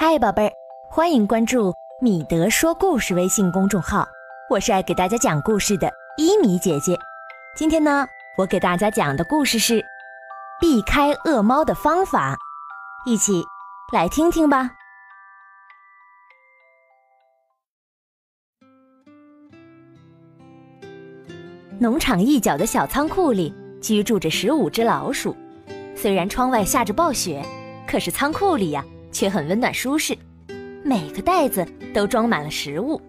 嗨，宝贝儿，欢迎关注米德说故事微信公众号，我是爱给大家讲故事的伊米姐姐。今天呢，我给大家讲的故事是避开恶猫的方法，一起来听听吧。农场一角的小仓库里居住着十五只老鼠，虽然窗外下着暴雪，可是仓库里呀。却很温暖舒适，每个袋子都装满了食物。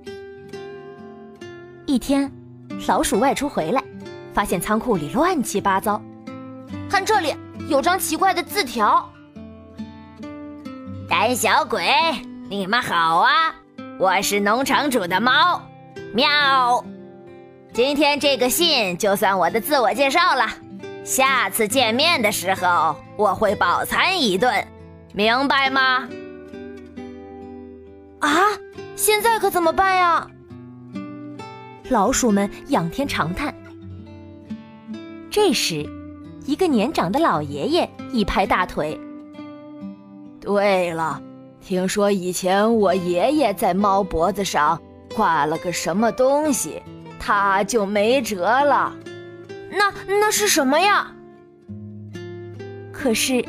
一天，老鼠外出回来，发现仓库里乱七八糟。看这里，有张奇怪的字条：“胆小鬼，你们好啊！我是农场主的猫，喵。今天这个信就算我的自我介绍了，下次见面的时候我会饱餐一顿。”明白吗？啊，现在可怎么办呀？老鼠们仰天长叹。这时，一个年长的老爷爷一拍大腿：“对了，听说以前我爷爷在猫脖子上挂了个什么东西，他就没辙了。那那是什么呀？可是，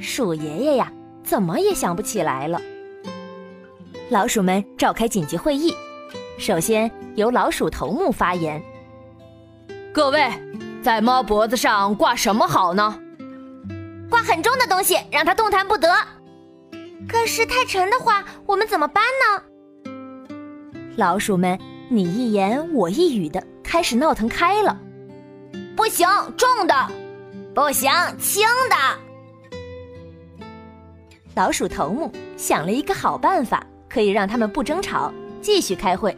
鼠爷爷呀。”怎么也想不起来了。老鼠们召开紧急会议，首先由老鼠头目发言：“各位，在猫脖子上挂什么好呢？挂很重的东西，让它动弹不得。可是太沉的话，我们怎么办呢？”老鼠们你一言我一语的开始闹腾开了。不行，重的；不行，轻的。老鼠头目想了一个好办法，可以让他们不争吵，继续开会。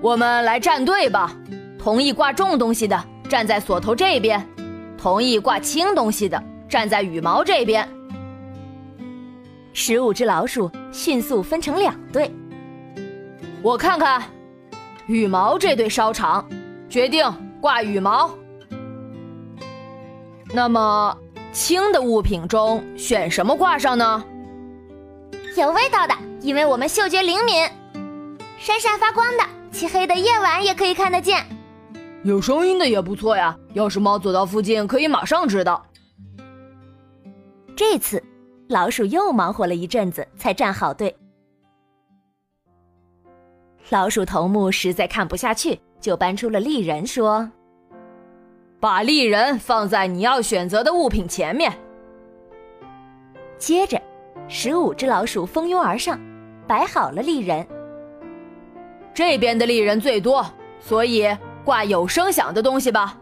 我们来站队吧，同意挂重东西的站在锁头这边，同意挂轻东西的站在羽毛这边。十五只老鼠迅速分成两队。我看看，羽毛这队稍长，决定挂羽毛。那么。轻的物品中选什么挂上呢？有味道的，因为我们嗅觉灵敏；闪闪发光的，漆黑的夜晚也可以看得见；有声音的也不错呀，要是猫走到附近，可以马上知道。这次，老鼠又忙活了一阵子才站好队。老鼠头目实在看不下去，就搬出了利人说。把利人放在你要选择的物品前面。接着，十五只老鼠蜂拥而上，摆好了利人。这边的利人最多，所以挂有声响的东西吧。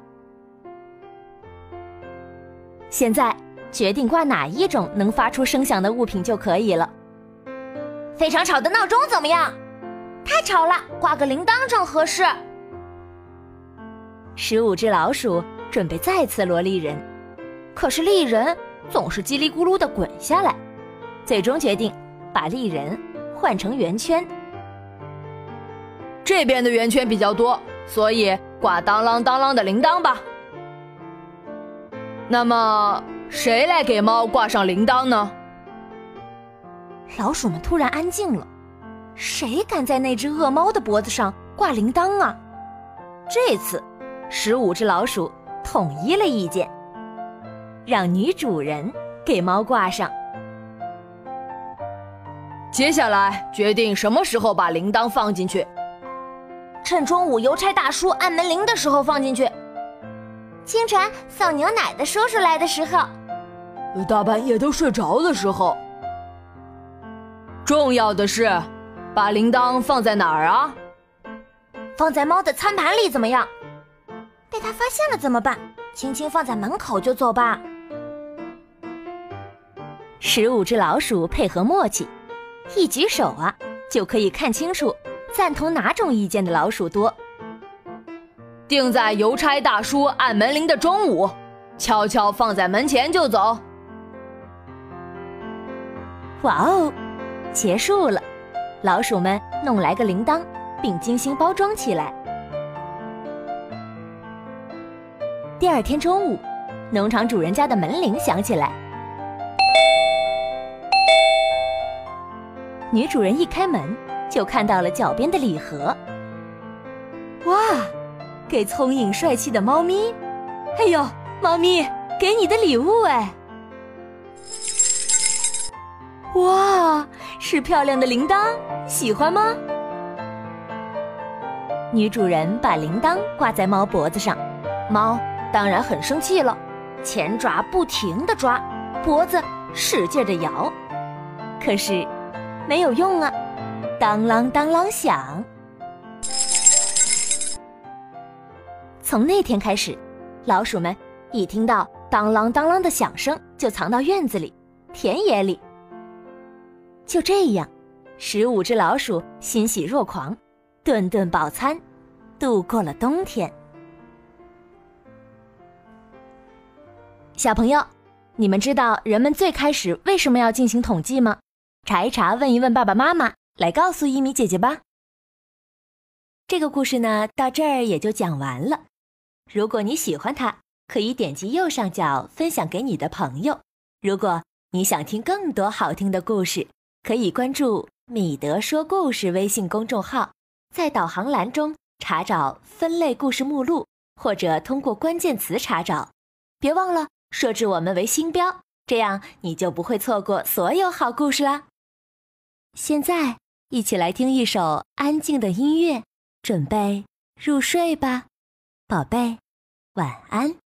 现在决定挂哪一种能发出声响的物品就可以了。非常吵的闹钟怎么样？太吵了，挂个铃铛正合适。十五只老鼠准备再次罗利人，可是丽人总是叽里咕噜的滚下来，最终决定把丽人换成圆圈。这边的圆圈比较多，所以挂当啷当啷的铃铛吧。那么谁来给猫挂上铃铛呢？老鼠们突然安静了，谁敢在那只恶猫的脖子上挂铃铛啊？这次。十五只老鼠统一了意见，让女主人给猫挂上。接下来决定什么时候把铃铛放进去。趁中午邮差大叔按门铃的时候放进去。清晨送牛奶的叔叔来的时候。大半夜都睡着的时候。重要的是，把铃铛放在哪儿啊？放在猫的餐盘里怎么样？被他发现了怎么办？轻轻放在门口就走吧。十五只老鼠配合默契，一举手啊，就可以看清楚赞同哪种意见的老鼠多。定在邮差大叔按门铃的中午，悄悄放在门前就走。哇哦，结束了！老鼠们弄来个铃铛，并精心包装起来。第二天中午，农场主人家的门铃响起来。女主人一开门，就看到了脚边的礼盒。哇，给聪颖帅气的猫咪！哎呦，猫咪，给你的礼物哎！哇，是漂亮的铃铛，喜欢吗？女主人把铃铛挂在猫脖子上，猫当然很生气了，前爪不停地抓，脖子使劲地摇，可是没有用啊，当啷当啷响。从那天开始，老鼠们一听到当啷当啷的响声，就藏到院子里、田野里。就这样，十五只老鼠欣喜若狂，顿顿饱餐，度过了冬天。小朋友，你们知道人们最开始为什么要进行统计吗？查一查，问一问爸爸妈妈，来告诉一米姐姐吧。这个故事呢，到这儿也就讲完了。如果你喜欢它，可以点击右上角分享给你的朋友。如果你想听更多好听的故事，可以关注“米德说故事”微信公众号，在导航栏中查找分类故事目录，或者通过关键词查找。别忘了设置我们为星标，这样你就不会错过所有好故事啦。现在，一起来听一首安静的音乐，准备入睡吧，宝贝，晚安。